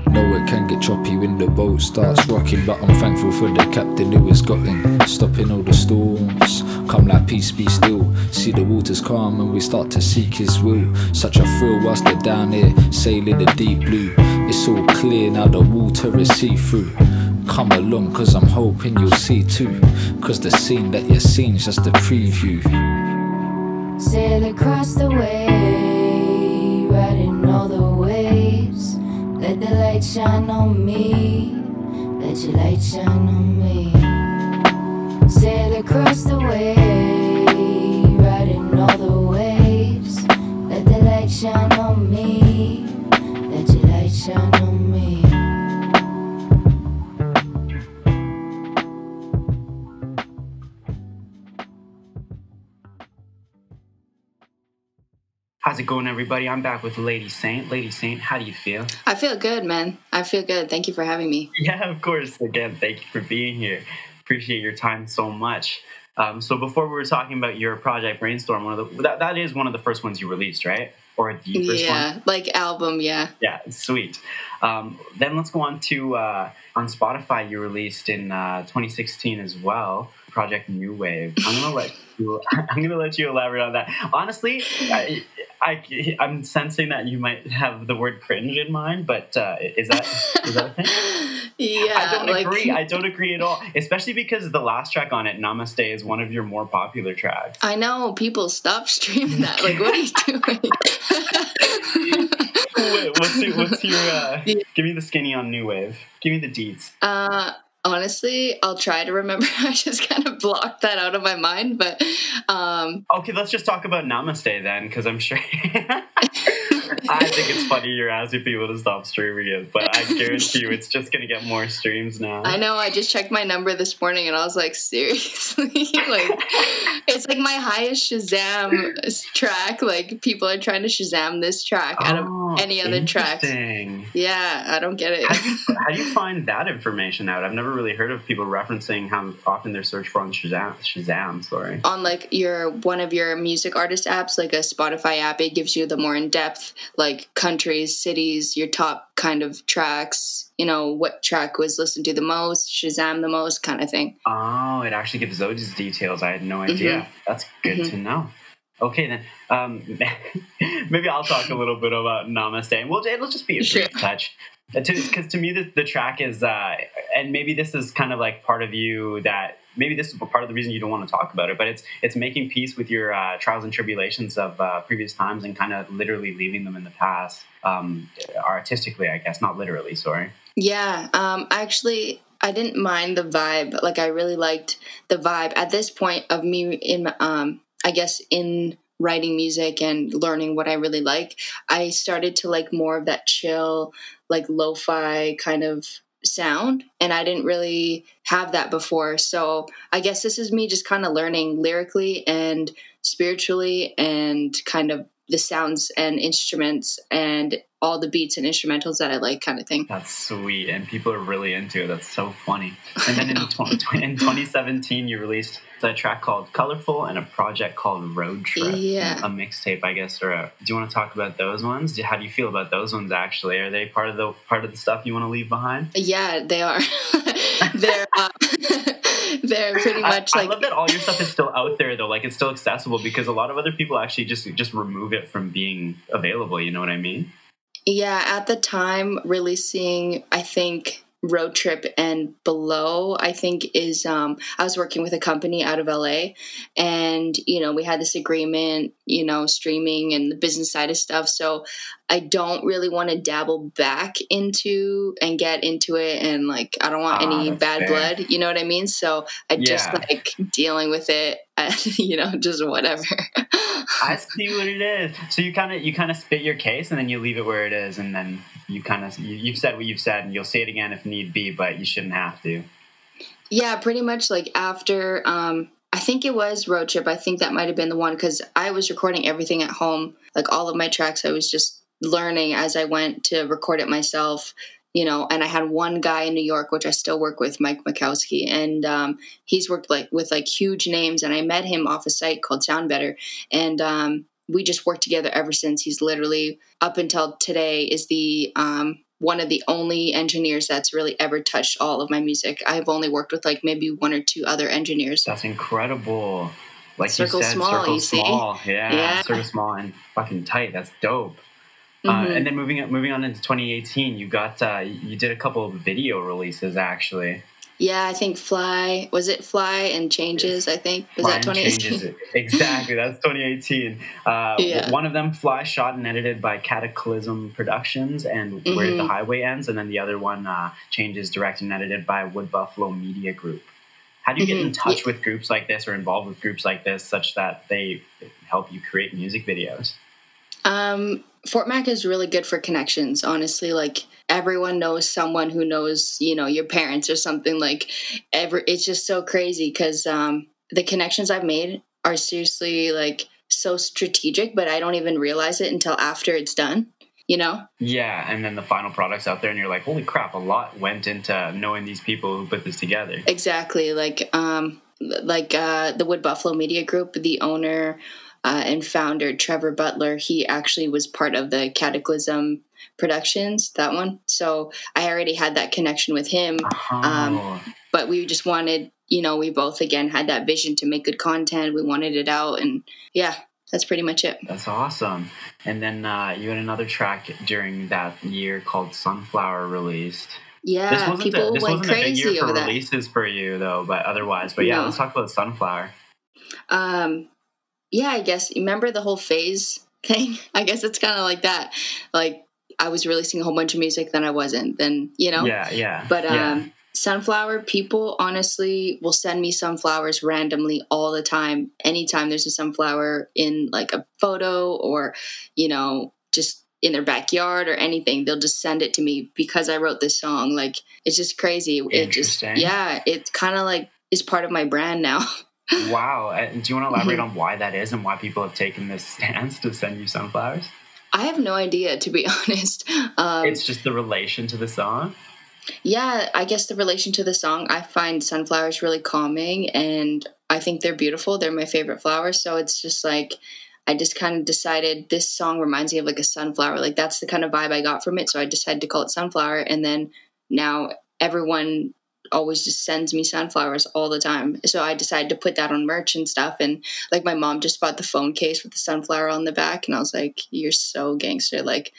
Can get choppy when the boat starts rocking, but I'm thankful for the captain who has got in, stopping all the storms. Come like peace, be still. See the waters calm and we start to seek His will. Such a thrill whilst they're down here, sailing the deep blue. It's all clear now, the water is see through. Come along, cause I'm hoping you'll see too. Cause the scene that you're seeing's just a preview. Sail across the way, riding all the waves. Let the light shine on me. Let your light shine on me. Sail across the way, riding all the waves. Let the light shine on me. How's it going, everybody? I'm back with Lady Saint. Lady Saint, how do you feel? I feel good, man. I feel good. Thank you for having me. Yeah, of course. Again, thank you for being here. Appreciate your time so much. Um, so before we were talking about your project Brainstorm, one of the that, that is one of the first ones you released, right? Or the first yeah, one? like album, yeah. Yeah, sweet. Um, then let's go on to uh, on Spotify. You released in uh, 2016 as well. Project New Wave. I'm gonna let you. I'm gonna let you elaborate on that. Honestly, I, I I'm sensing that you might have the word cringe in mind, but uh, is that is that a thing? Yeah, I don't like, agree. I don't agree at all. Especially because the last track on it, Namaste, is one of your more popular tracks. I know people stop streaming that. Like, what are you doing? Wait, what's your, what's your uh, give me the skinny on New Wave. Give me the deets. Uh, honestly, I'll try to remember. I just kind of blocked that out of my mind, but um, Okay, let's just talk about Namaste then, because I'm sure. I think it's funny you're asking people to stop streaming it, but I guarantee you it's just gonna get more streams now. I know I just checked my number this morning and I was like, seriously, like it's like my highest Shazam track. Like people are trying to Shazam this track out of Oh, any other track. Yeah, I don't get it. How do, you, how do you find that information out? I've never really heard of people referencing how often they're searched for on Shazam. Shazam, sorry. on like your one of your music artist apps like a spotify app it gives you the more in-depth like countries cities your top kind of tracks you know what track was listened to the most shazam the most kind of thing Oh, it actually gives those details. I had no idea. That's good to know. Okay, then um, maybe I'll talk a little bit about Namaste, and we'll it'll just be a brief Sure. touch. Because to me, the, the track is, uh, and maybe this is kind of like part of you that maybe this is part of the reason you don't want to talk about it, but it's it's making peace with your uh, trials and tribulations of uh, previous times and kind of literally leaving them in the past, um, artistically, I guess, not literally. Sorry. yeah um actually i didn't mind the vibe like i really liked the vibe at this point of me in um i guess in writing music and learning what i really like i started to like more of that chill like lo-fi kind of sound and i didn't really have that before. So i guess this is me just kind of learning lyrically and spiritually and kind of the sounds and instruments and all the beats and instrumentals that I like, kind of thing. That's sweet, and people are really into it. That's so funny. And then in, 20, in 2017, you released a track called "Colorful" and a project called "Road Trip." Yeah. a mixtape, I guess. Or a, do you want to talk about those ones? How do you feel about those ones? Actually, are they part of the part of the stuff you want to leave behind? Yeah, they are. they're uh, they're pretty much I, like I love that all your stuff is still out there though. Like it's still accessible because a lot of other people actually just just remove it from being available. You know what I mean? Yeah, at the time releasing, I think road trip and below i think is um i was working with a company out of la and you know we had this agreement you know streaming and the business side of stuff so i don't really want to dabble back into and get into it and like i don't want Ah, any that's bad fair. blood you know what i mean? So i just like dealing with it and, you know just whatever I see what it is. So you kind of you kind of spit your case and then you leave it where it is, and then you kind of you, you've said what you've said, and you'll say it again if need be, but you shouldn't have to. Yeah, pretty much like after um I think it was road trip. I think that might have been the one cuz I was recording everything at home. Like all of my tracks I was just learning as I went to record it myself, you know, and I had one guy in New York which I still work with, Mike Mikowski, and um he's worked like with like huge names and I met him off a site called SoundBetter and um we just worked together ever since. He's literally up until today is the um one of the only engineers that's really ever touched all of my music. I've only worked with like maybe one or two other engineers. That's incredible. Like Circle you said, small, circle you see? small. Yeah, Yeah. circle small and fucking tight. That's dope. Uh, Mhm. and then moving up, moving on into 2018, you got uh, you did a couple of video releases actually. Yeah, I think Fly was it Fly and Changes. I think was that 2018. Exactly, that's 2018. Uh, Yeah. One of them, Fly, shot and edited by Cataclysm Productions and Where the Mhm. Highway Ends, and then the other one, uh, Changes, directed and edited by Wood Buffalo Media Group. How do you get in Mhm. touch Yeah. with groups like this or involved with groups like this such that they help you create music videos? Um, Fort Mac is really good for connections, honestly. Like everyone knows someone who knows, you know, your parents or something. Like every, it's just so crazy because um, the connections I've made are seriously like so strategic, but I don't even realize it until after it's done. You know? Yeah, and then the final product's out there, and you're like, holy crap, a lot went into knowing these people who put this together. Exactly. Like um like uh the Wood Buffalo Media Group, the owner uh, and founder Trevor Butler, he actually was part of the Cataclysm Productions, that one. So I already had that connection with him, Oh. but we just wanted, you know, we both again had that vision to make good content. We wanted it out and yeah, that's pretty much it. That's awesome. And then uh, you had another track during that year called Sunflower released. this Yeah, wasn't people a, this went wasn't a big crazy year for over that. releases for you though, but otherwise. But yeah, No. let's talk about Sunflower. Um, yeah, I guess. Remember the whole phase thing? I guess it's kind of like that. Like I was releasing a whole bunch of music, then I wasn't. Then you know. Yeah, yeah. But yeah. um, sunflower people honestly will send me sunflowers randomly all the time. Anytime there's a sunflower in like a photo or you know just in their backyard or anything, they'll just send it to me because I wrote this song. Like it's just crazy. It just yeah, it's kind of like is part of my brand now. wow. Uh, do you want to elaborate Mm-hmm. on why that is and why people have taken this stance to send you sunflowers? I have no idea, to be honest. Um, it's just the relation to the song. yeah, I guess the relation to the song, I find sunflowers really calming and I think they're beautiful. They're my favorite flowers. So it's just like, I just kind of decided this song reminds me of like a sunflower. Like that's the kind of vibe I got from it. So I decided to call it Sunflower. And then now everyone always just sends me sunflowers all the time. So I decided to put that on merch and stuff. And like my mom just bought the phone case with the sunflower on the back. And I was like, you're so gangster. Like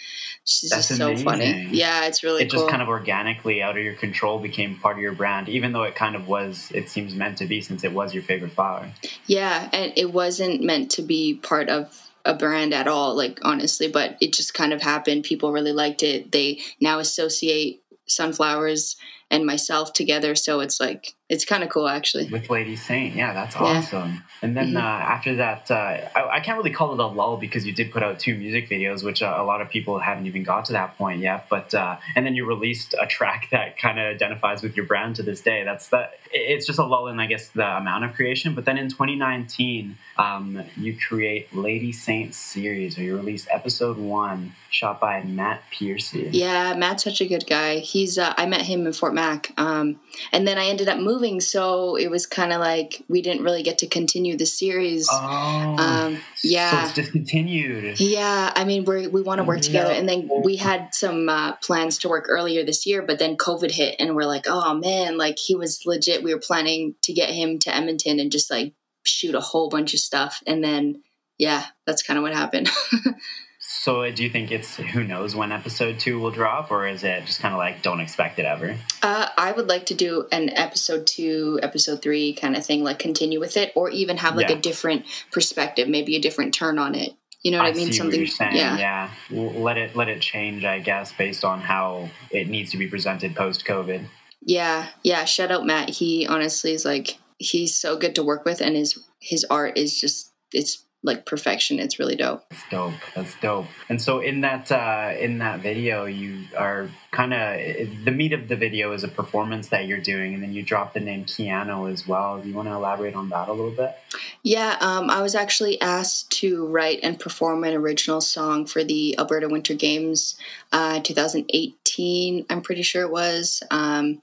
she's That's just so funny. Yeah, it's really it cool. just kind of organically out of your control became part of your brand, even though it kind of was, it seems meant to be since it was your favorite flower. Yeah, and it wasn't meant to be part of a brand at all, like honestly, but it just kind of happened. People really liked it. They now associate sunflowers and myself together. So it's like it's kind of cool actually. with Lady Saint. Yeah, that's Yeah. awesome. And then Mhm. uh, after that, uh, I, I can't really call it a lull because you did put out two music videos, which uh, a lot of people haven't even got to that point yet. But uh, and then you released a track that kind of identifies with your brand to this day. That's that. It's just a lull in, I guess, the amount of creation. But then in 2019, um, you create Lady Saint series, or you release episode one, shot by Matt Piercy. Yeah, Matt's such a good guy. He's uh, I met him in Fort Mac, um, and then I ended up moving, so it was kind of like we didn't really get to continue the series. Oh, Um, so yeah. it's discontinued. Yeah, I mean, we we want to work together, and then we had some uh, plans to work earlier this year, but then COVID hit, and we're like, oh man, like he was legit. We were planning to get him to Edmonton and just like shoot a whole bunch of stuff, and then yeah, that's kind of what happened. So, uh, do you think it's who knows when episode two will drop, or is it just kind of like don't expect it ever? uh, I would like to do an episode two, episode three kind of thing, like continue with it, or even have like Yeah. a different perspective, maybe a different turn on it. You know what I, mean? what you're saying. yeah. yeah. Let it let it change, I guess, based on how it needs to be presented post COVID. Yeah, yeah. Shout out Matt. He honestly is like he's so good to work with, and his his art is just it's like perfection. It's really dope. That's dope. That's dope. And so in that uh, in that video, you are kind of the meat of the video is a performance that you're doing, and then you drop the name Keanu as well. Do you want to elaborate on that a little bit? Yeah, um, I was actually asked to write and perform an original song for the Alberta Winter Games, uh, 2018. I'm pretty sure it was. Um,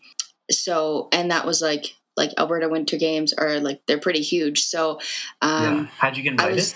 so, and that was like like Alberta Winter Games are like they're pretty huge. So, um, yeah. How'd you get I invited? was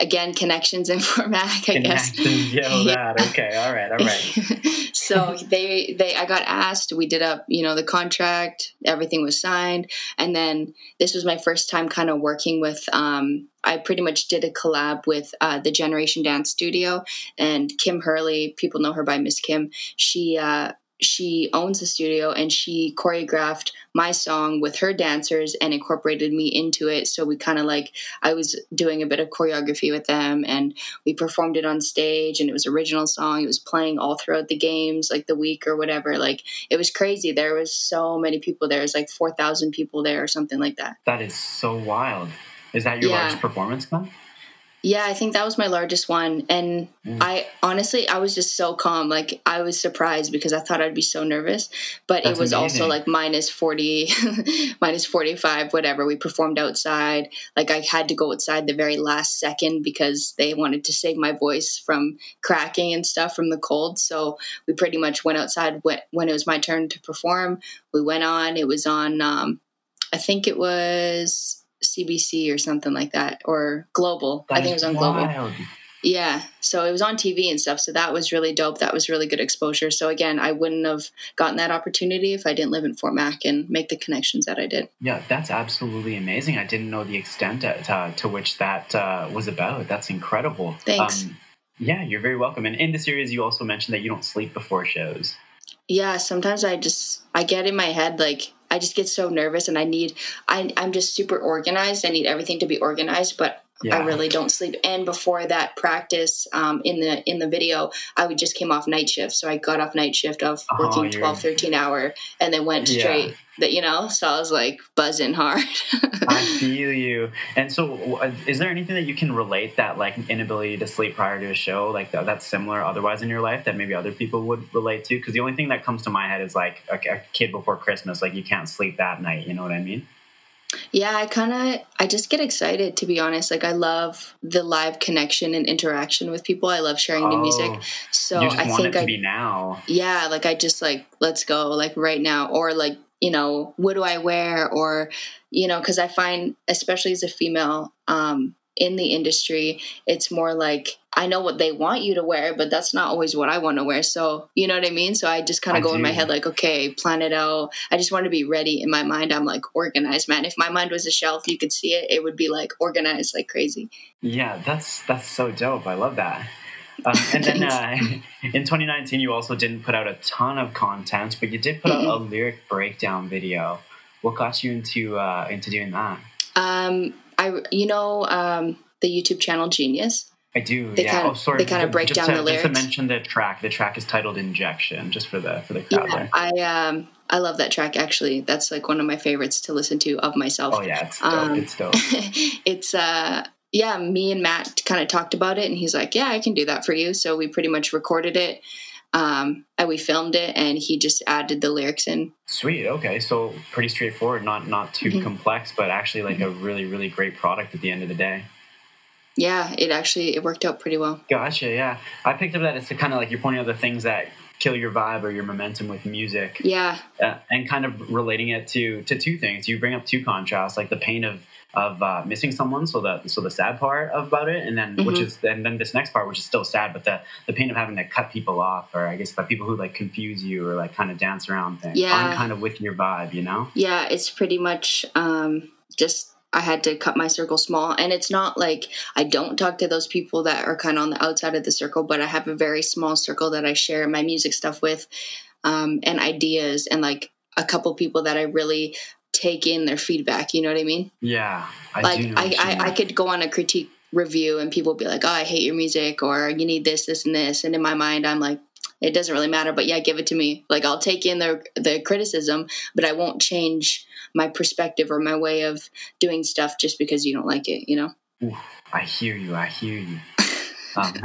again connections in Fort Mac, I guess. Yeah, Yeah. that. Okay, all right, all right. so they they I got asked. We did up you know the contract. Everything was signed, and then this was my first time kind of working with. Um, I pretty much did a collab with uh, the Generation Dance Studio and Kim Hurley. People know her by Miss Kim. She. Uh, she owns the studio and she choreographed my song with her dancers and incorporated me into it. So we kind of like, I was doing a bit of choreography with them and we performed it on stage and it was original song. It was playing all throughout the games, like the week or whatever. Like it was crazy. There was so many people there. It was like 4,000 people there or something like that. That is so wild. Is that your Yeah. largest performance then? Yeah, I think that was my largest one. And Mm. I honestly, I was just so calm. Like I was surprised because I thought I'd be so nervous, but That's it was also like minus 40, minus 45, whatever. We performed outside. Like I had to go outside the very last second because they wanted to save my voice from cracking and stuff from the cold. So we pretty much went outside when, when it was my turn to perform. We went on, it was on, um, I think it was CBC or something like that, or Global. I think it was on Global. Yeah. So it was on TV and stuff. So that was really dope. That was really good exposure. So again, I wouldn't have gotten that opportunity if I didn't live in Fort Mac and make the connections that I did. Yeah, that's absolutely amazing. I didn't know the extent to, to, to which that uh, was about. That's incredible. Thanks. Um, yeah, you're very welcome. And in the series, you also mentioned that you don't sleep before shows. Yeah. Sometimes I just, I get in my head, like, I just get so nervous and I need, I, I'm just super organized. I need everything to be organized, but Yeah. I really don't sleep. And before that practice, um, in the in the video, I would just came off night shift. So I got off night shift of Oh, working you're- 12, 13 hour and then went Yeah. straight that, you know, so I was like buzzing hard. I feel you. And so, uh, is there anything that you can relate that like inability to sleep prior to a show, like that, that's similar otherwise in your life that maybe other people would relate to? Because the only thing that comes to my head is like a, a kid before Christmas, like you can't sleep that night. You know what I mean? Yeah, I kind of I just get excited to be honest. Like I love the live connection and interaction with people. I love sharing new music. Oh, So I want it think to I be now. yeah, like I just like let's go like right now or like, you know, what do I wear or you know, cuz I find especially as a female um in the industry, it's more like I know what they want you to wear, but that's not always what I want to wear. So, you know what I mean? So I just kind of go in my head like, okay, plan it out. I just want to be ready in my mind. I'm like organized, man. If my mind was a shelf, you could see it. It would be like organized like crazy. Yeah, that's that's so dope. I love that. Um, and then uh, in 2019, you also didn't put out a ton of content, but you did put out a lyric breakdown video. What got you into uh, into doing that? Um, I, you know, um, the YouTube channel Genius. I do. They yeah. kinda- oh, sorry. they kinda Just break to- down the Just to mention the track. The track is titled "Injection," just for the for the crowd Yeah, there. I um I love that track actually. That's like one of my favorites to listen to of myself. Oh yeah, it's dope. Um, it's dope. it's uh yeah, me and Matt kind of talked about it and he's like, "Yeah, I can do that for you." So we pretty much recorded it um and we filmed it and he just added the lyrics in. Sweet. Okay, so pretty straightforward. Not not too Mhm. complex, but actually like a really really great product at the end of the day. Yeah, it actually it worked out pretty well. Gotcha. Yeah, I picked up that it's kind of like you're pointing out the things that kill your vibe or your momentum with music, Yeah. uh, and kind of relating it to to two things. You bring up two contrasts, like the pain of of uh, missing someone, so the so the sad part about it, and then which Mhm. is and then this next part, which is still sad, but the the pain of having to cut people off, or I guess the people who like confuse you or like kind of dance around things, Yeah. aren't kind of with your vibe, you know? Yeah, it's pretty much um, just I had to cut my circle small, and it's not like I don't talk to those people that are kind of on the outside of the circle, but I have a very small circle that I share my music stuff with, um, and ideas, and like a couple people that I really take in their feedback. You know what I mean? Yeah, I like. I, I, I could go on a critique review and people be like, "Oh, I hate your music," or "You need this, this, and this," and in my mind, I'm like. It doesn't really matter, but yeah, give it to me. Like I'll take in the the criticism, but I won't change my perspective or my way of doing stuff just because you don't like it. You know? I hear you. I hear you. Um,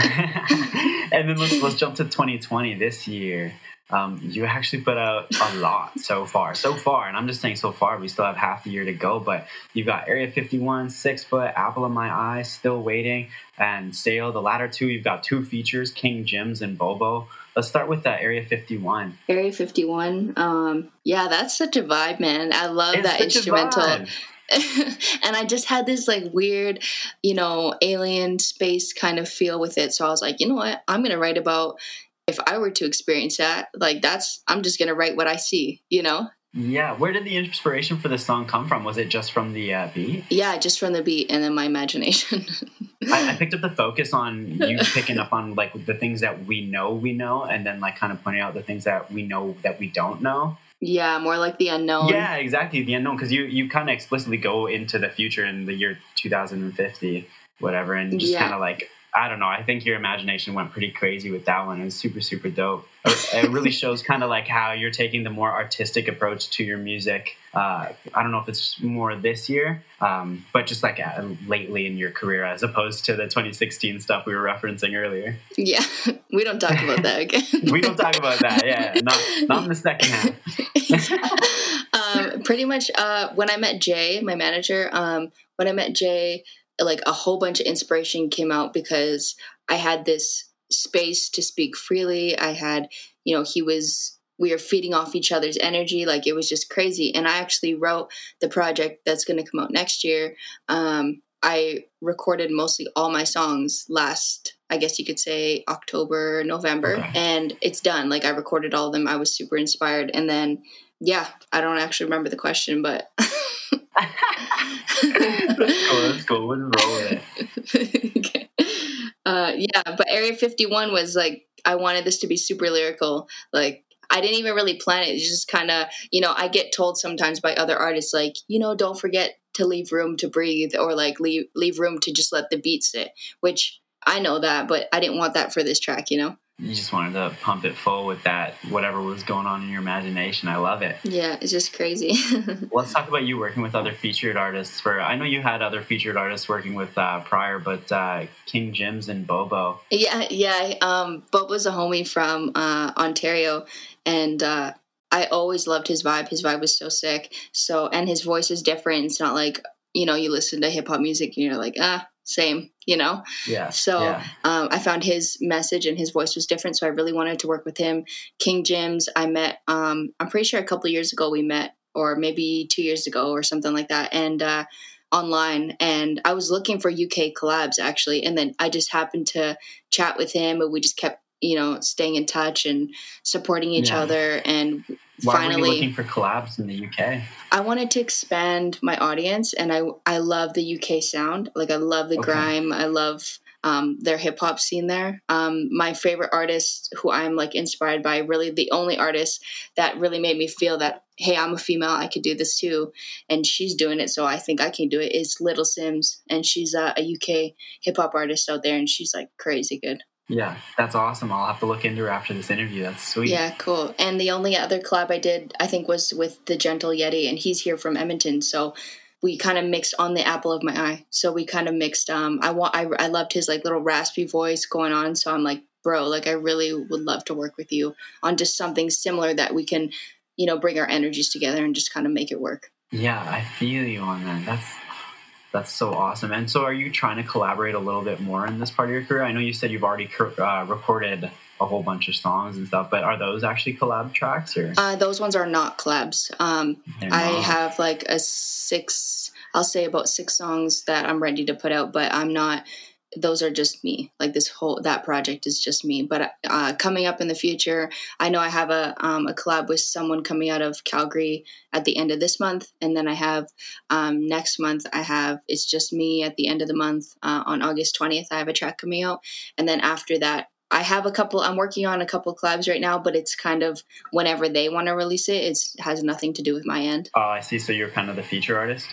and then let's let's jump to 2020 this year. Um, you actually put out a lot so far, so far, and I'm just saying so far. We still have half the year to go, but you've got Area 51, Six Foot, Apple in My Eye, Still Waiting, and Sail. The latter two, you've got two features, King Jims and Bobo. Let's start with that Area 51. Area 51. Um, yeah, that's such a vibe, man. I love It's that a instrumental. and I just had this like weird, you know, alien space kind of feel with it. So I was like, you know what? I'm going to write about if I were to experience that. Like, that's, I'm just going to write what I see, you know? Yeah, where did the inspiration for this song come from? Was it just from the uh, beat? Yeah, just from the beat and then my imagination. I, I picked up the focus on you picking up on like the things that we know we know, and then like kind of pointing out the things that we know that we don't know. yeah, more like the unknown. Yeah, exactly, the unknown, because you you kind of explicitly go into the future in the year 2050, whatever, and just Yeah. kind of like I don't know. I think your imagination went pretty crazy with that one. It was super super dope. It really shows kind of like how you're taking the more artistic approach to your music. Uh, I don't know if it's more this year, um, but just like uh, lately in your career, as opposed to the 2016 stuff we were referencing earlier. Yeah, we don't talk about that again. We don't talk about that. Yeah, not not in the second half. um, pretty much uh, when I met Jay, my manager, um, when I met Jay, like a whole bunch of inspiration came out because I had this space to speak freely. I had, you know, he was, we were feeding off each other's energy. Like it was just crazy. And I actually wrote the project that's going to come out next year. Um, I recorded mostly all my songs last, I guess you could say October, November, Okay. and it's done. Like I recorded all of them. I was super inspired. And then, yeah, I don't actually remember the question, but. That's cool. We'll roll it. okay. Uh, yeah, but Area 51 was like, I wanted this to be super lyrical. Like, I didn't even really plan it. It's just kind of, you know, I get told sometimes by other artists, like, you know, don't forget to leave room to breathe or like leave, leave room to just let the beat sit, which I know that, but I didn't want that for this track, you know? You just wanted to pump it full with that whatever was going on in your imagination. I love it. Yeah, it's just crazy. Let's talk about you working with other featured artists. For I know you had other featured artists working with uh, prior, but uh, King Jims and Bobo. Yeah, yeah. Um, Bob was a homie from uh, Ontario, and uh, I always loved his vibe. His vibe was so sick. So, and his voice is different. It's not like you know you listen to hip hop music and you're like ah same, you know. Yeah. So yeah. um, I found his message and his voice was different. So I really wanted to work with him. King Jims, I met. Um, I'm pretty sure a couple of years ago we met, or maybe two years ago or something like that, and. Uh, online and i was looking for uk collabs actually and then i just happened to chat with him and we just kept you know staying in touch and supporting each Yeah. other and Why were finally you looking for collabs in the UK? I wanted to expand my audience, and I I love the UK sound. Like I love the Okay. grime. I love um, their hip hop scene there. Um, my favorite artist, who I'm like inspired by, really the only artist that really made me feel that hey, I'm a female, I could do this too. And she's doing it, so I think I can do it. Is Little Simz, and she's a, a UK hip hop artist out there, and she's like crazy good. Yeah, that's awesome. I'll have to look into her after this interview. That's sweet. Yeah, cool. And the only other collab I did, I think, was with the Gentle Yeti, and he's here from Edmonton, so we kind of mixed on the apple of my eye. So we kind of mixed. Um, I want. I, I loved his like little raspy voice going on. So I'm like, bro, like I really would love to work with you on just something similar that we can you know bring our energies together and just kind of make it work yeah i feel you on that that's that's so awesome. And so are you trying to collaborate a little bit more in this part of your career? I know you said you've already uh, recorded a whole bunch of songs and stuff but are those actually collab tracks or? Uh, those ones are not collabs. Um, i have like a six i'll say about six songs that i'm ready to put out but i'm not those are just me like this whole that project is just me but uh, coming up in the future i know i have a, um, a collab with someone coming out of calgary at the end of this month and then i have um, next month i have it's just me at the end of the month uh, on august 20th i have a track coming out and then after that I have a couple. I'm working on a couple collabs right now, but it's kind of whenever they want to release it. It has nothing to do with my end. Oh, I see. So you're kind of the feature artist.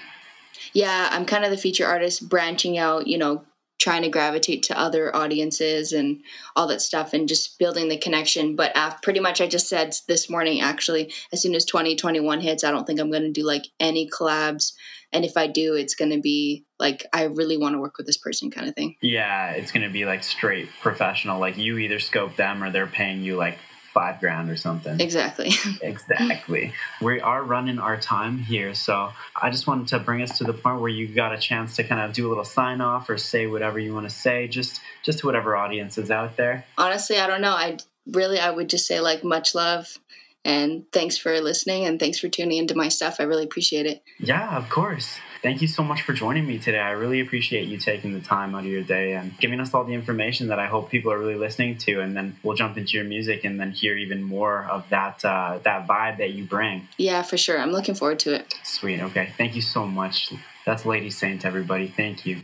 Yeah, I'm kind of the feature artist, branching out. You know, trying to gravitate to other audiences and all that stuff and just building the connection. But uh, pretty much i just said this morning actually as soon as 2021 hits i don't think i'm going to do like any collabs. And if i do it's going to be like i really want to work with this person kind of thing. Yeah it's going to be like straight professional. Like you either scope them or they're paying you like five grand or something. Exactly. exactly. We are running our time here. So I just wanted to bring us to the point where you got a chance to kind of do a little sign off or say whatever you want to say, just just to whatever audience is out there. Honestly, I don't know. I really I would just say like much love and thanks for listening and thanks for tuning into my stuff. I really appreciate it. Yeah, of course. Thank you so much for joining me today. I really appreciate you taking the time out of your day and giving us all the information that I hope people are really listening to. And then we'll jump into your music and then hear even more of that uh, that vibe that you bring. Yeah, for sure. I'm looking forward to it. Sweet. Okay. Thank you so much. That's Lady Saint, everybody. Thank you.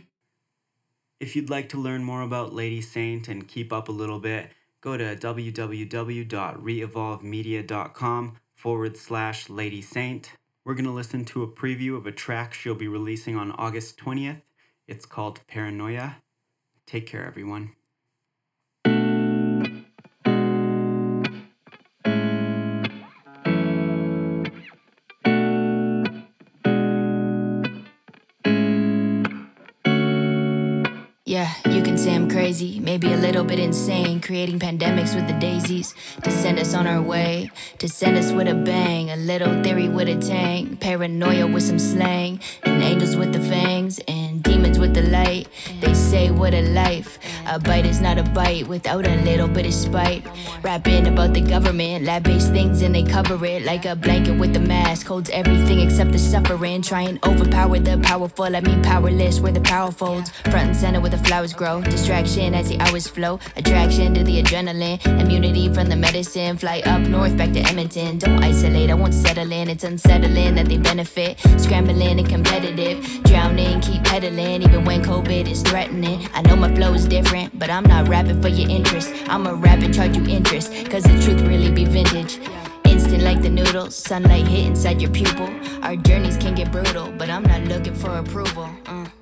If you'd like to learn more about Lady Saint and keep up a little bit, go to www.reevolvemedia.com forward slash Lady Saint. We're going to listen to a preview of a track she'll be releasing on August 20th. It's called Paranoia. Take care, everyone. Maybe a little bit insane, creating pandemics with the daisies to send us on our way, to send us with a bang, a little theory with a tang, paranoia with some slang, and angels with the fangs, and demons with the light. They say what a life, a bite is not a bite without a little bit of spite. Rapping about the government, lab based things, and they cover it like a blanket with a mask, holds everything except the suffering. Try and overpower the powerful, I mean powerless, where the power folds, front and center where the flowers grow. Distraction as the hours flow. Attraction to the adrenaline. Immunity from the medicine. Fly up north back to Edmonton. Don't isolate, I won't settle in. It's unsettling that they benefit. Scrambling and competitive. Drowning, keep pedaling. Even when COVID is threatening. I know my flow is different, but I'm not rapping for your interest. I'm a rap and charge you interest. Cause the truth really be vintage instant like the noodles. Sunlight hit inside your pupil. Our journeys can get brutal, but I'm not looking for approval. Uh.